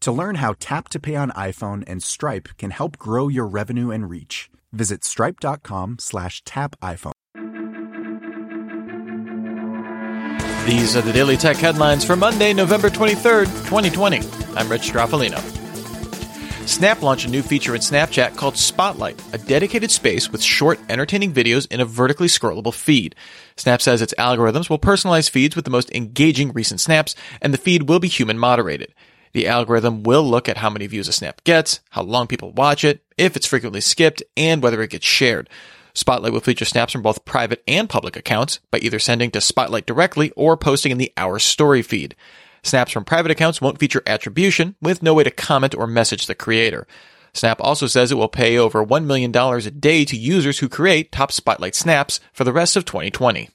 To learn how Tap to Pay on iPhone and Stripe can help grow your revenue and reach, visit stripe.com slash tap iPhone. These are the Daily Tech headlines for Monday, November 23rd, 2020. I'm Rich Stroffolino. Snap launched a new feature in Snapchat called Spotlight, a dedicated space with short, entertaining videos in a vertically scrollable feed. Snap says its algorithms will personalize feeds with the most engaging recent snaps, and the feed will be human moderated. The algorithm will look at how many views a snap gets, how long people watch it, if it's frequently skipped, and whether it gets shared. Spotlight will feature snaps from both private and public accounts by either sending to Spotlight directly or posting in the Our Story feed. Snaps from private accounts won't feature attribution, with no way to comment or message the creator. Snap also says it will pay over $1 million a day to users who create top Spotlight snaps for the rest of 2020.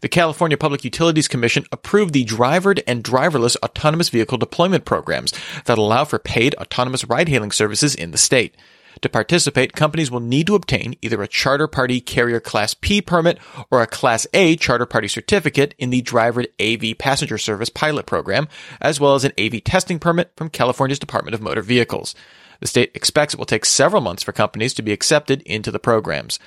The California Public Utilities Commission approved the drivered and driverless autonomous vehicle deployment programs that allow for paid autonomous ride hailing services in the state. To participate, companies will need to obtain either a Charter Party Carrier Class P permit or a Class A Charter Party certificate in the Drivered AV Passenger Service pilot program, as well as an AV testing permit from California's Department of Motor Vehicles. The state expects it will take several months for companies to be accepted into the programs.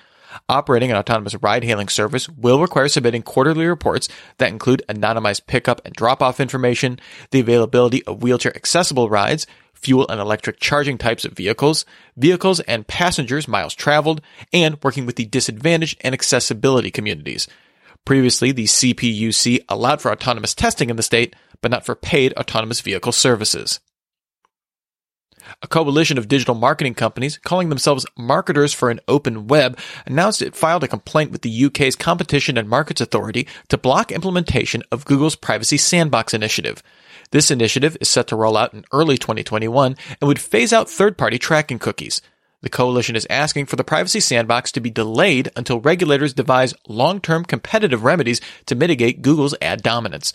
Operating an autonomous ride hailing service will require submitting quarterly reports that include anonymized pickup and drop off information, the availability of wheelchair accessible rides, fuel and electric charging types of vehicles, vehicles and passengers miles traveled, and working with the disadvantaged and accessibility communities. Previously, the CPUC allowed for autonomous testing in the state, but not for paid autonomous vehicle services. A coalition of digital marketing companies calling themselves Marketers for an Open Web announced it filed a complaint with the UK's Competition and Markets Authority to block implementation of Google's Privacy Sandbox initiative. This initiative is set to roll out in early 2021 and would phase out third-party tracking cookies. The coalition is asking for the Privacy Sandbox to be delayed until regulators devise long-term competitive remedies to mitigate Google's ad dominance.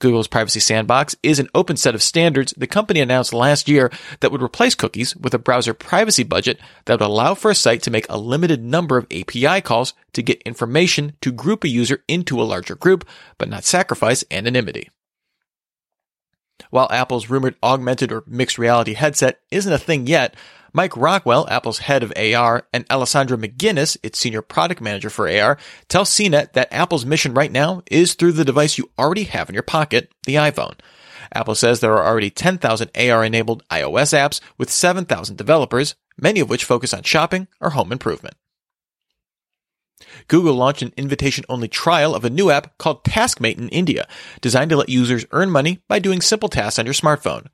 Google's Privacy Sandbox is an open set of standards the company announced last year that would replace cookies with a browser privacy budget that would allow for a site to make a limited number of API calls to get information to group a user into a larger group, but not sacrifice anonymity. While Apple's rumored augmented or mixed reality headset isn't a thing yet, Mike Rockwell, Apple's head of AR, and Allessandra McGinnis, its senior product manager for AR, tell CNET that Apple's mission right now is through the device you already have in your pocket, the iPhone. Apple says there are already 10,000 AR enabled iOS apps with 7,000 developers, many of which focus on shopping or home improvement. Google launched an invitation only trial of a new app called Taskmate in India, designed to let users earn money by doing simple tasks on your smartphone.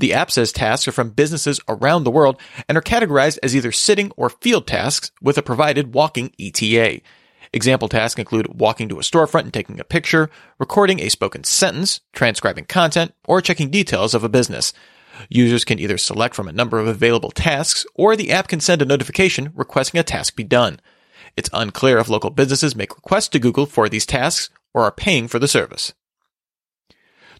The app says tasks are from businesses around the world and are categorized as either sitting or field tasks with a provided walking ETA. Example tasks include walking to a storefront and taking a picture, recording a spoken sentence, transcribing content, or checking details of a business. Users can either select from a number of available tasks, or the app can send a notification requesting a task be done. It's unclear if local businesses make requests to Google for these tasks or are paying for the service.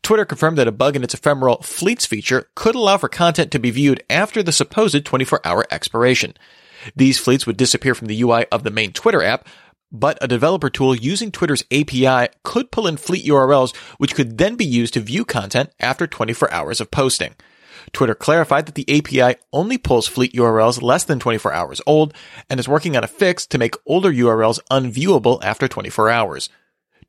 Twitter confirmed that a bug in its ephemeral Fleets feature could allow for content to be viewed after the supposed 24 hour expiration. These fleets would disappear from the UI of the main Twitter app, but a developer tool using Twitter's API could pull in fleet URLs, which could then be used to view content after 24 hours of posting. Twitter clarified that the API only pulls fleet URLs less than 24 hours old and is working on a fix to make older URLs unviewable after 24 hours.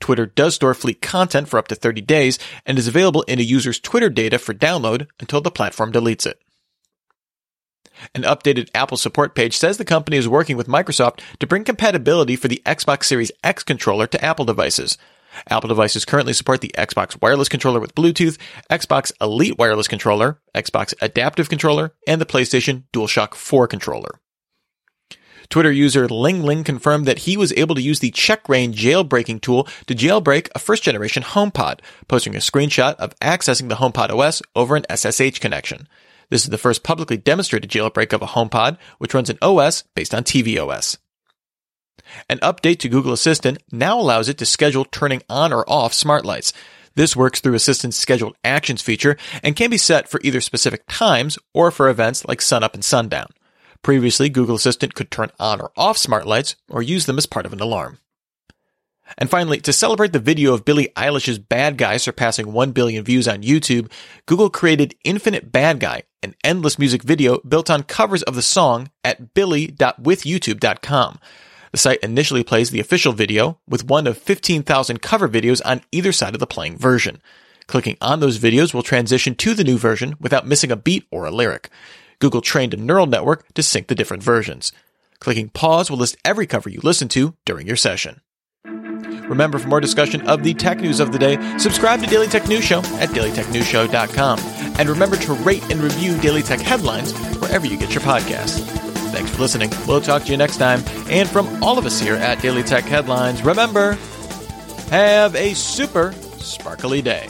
Twitter does store fleet content for up to 30 days and is available in a user's Twitter data for download until the platform deletes it. An updated Apple support page says the company is working with Microsoft to bring compatibility for the Xbox Series X controller to Apple devices. Apple devices currently support the Xbox wireless controller with Bluetooth, Xbox Elite wireless controller, Xbox adaptive controller, and the PlayStation DualShock 4 controller. Twitter user Ling Ling confirmed that he was able to use the checkra1n jailbreaking tool to jailbreak a first generation HomePod, posting a screenshot of accessing the HomePod OS over an SSH connection. This is the first publicly demonstrated jailbreak of a HomePod, which runs an OS based on tvOS. An update to Google Assistant now allows it to schedule turning on or off smart lights. This works through Assistant's scheduled actions feature and can be set for either specific times or for events like sunup and sundown. Previously, Google Assistant could turn on or off smart lights or use them as part of an alarm. And finally, to celebrate the video of Billie Eilish's Bad Guy surpassing 1 billion views on YouTube, Google created Infinite Bad Guy, an endless music video built on covers of the song at billie.withyoutube.com. The site initially plays the official video with one of 15,000 cover videos on either side of the playing version. Clicking on those videos will transition to the new version without missing a beat or a lyric. Google trained a neural network to sync the different versions. Clicking pause will list every cover you listen to during your session. Remember, for more discussion of the tech news of the day, subscribe to Daily Tech News Show at dailytechnewsshow.com. And remember to rate and review Daily Tech headlines wherever you get your podcasts. Thanks for listening. We'll talk to you next time. And from all of us here at Daily Tech Headlines, remember, have a super sparkly day.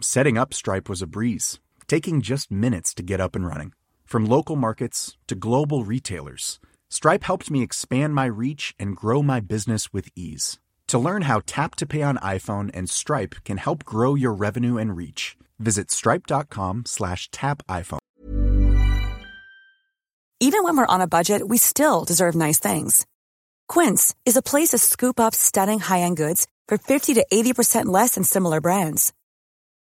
Setting up Stripe was a breeze, taking just minutes to get up and running. From local markets to global retailers, Stripe helped me expand my reach and grow my business with ease. To learn how Tap to Pay on iPhone and Stripe can help grow your revenue and reach, visit stripe.com slash tap iPhone. Even when we're on a budget, we still deserve nice things. Quince is a place to scoop up stunning high-end goods for 50 to 80% less than similar brands.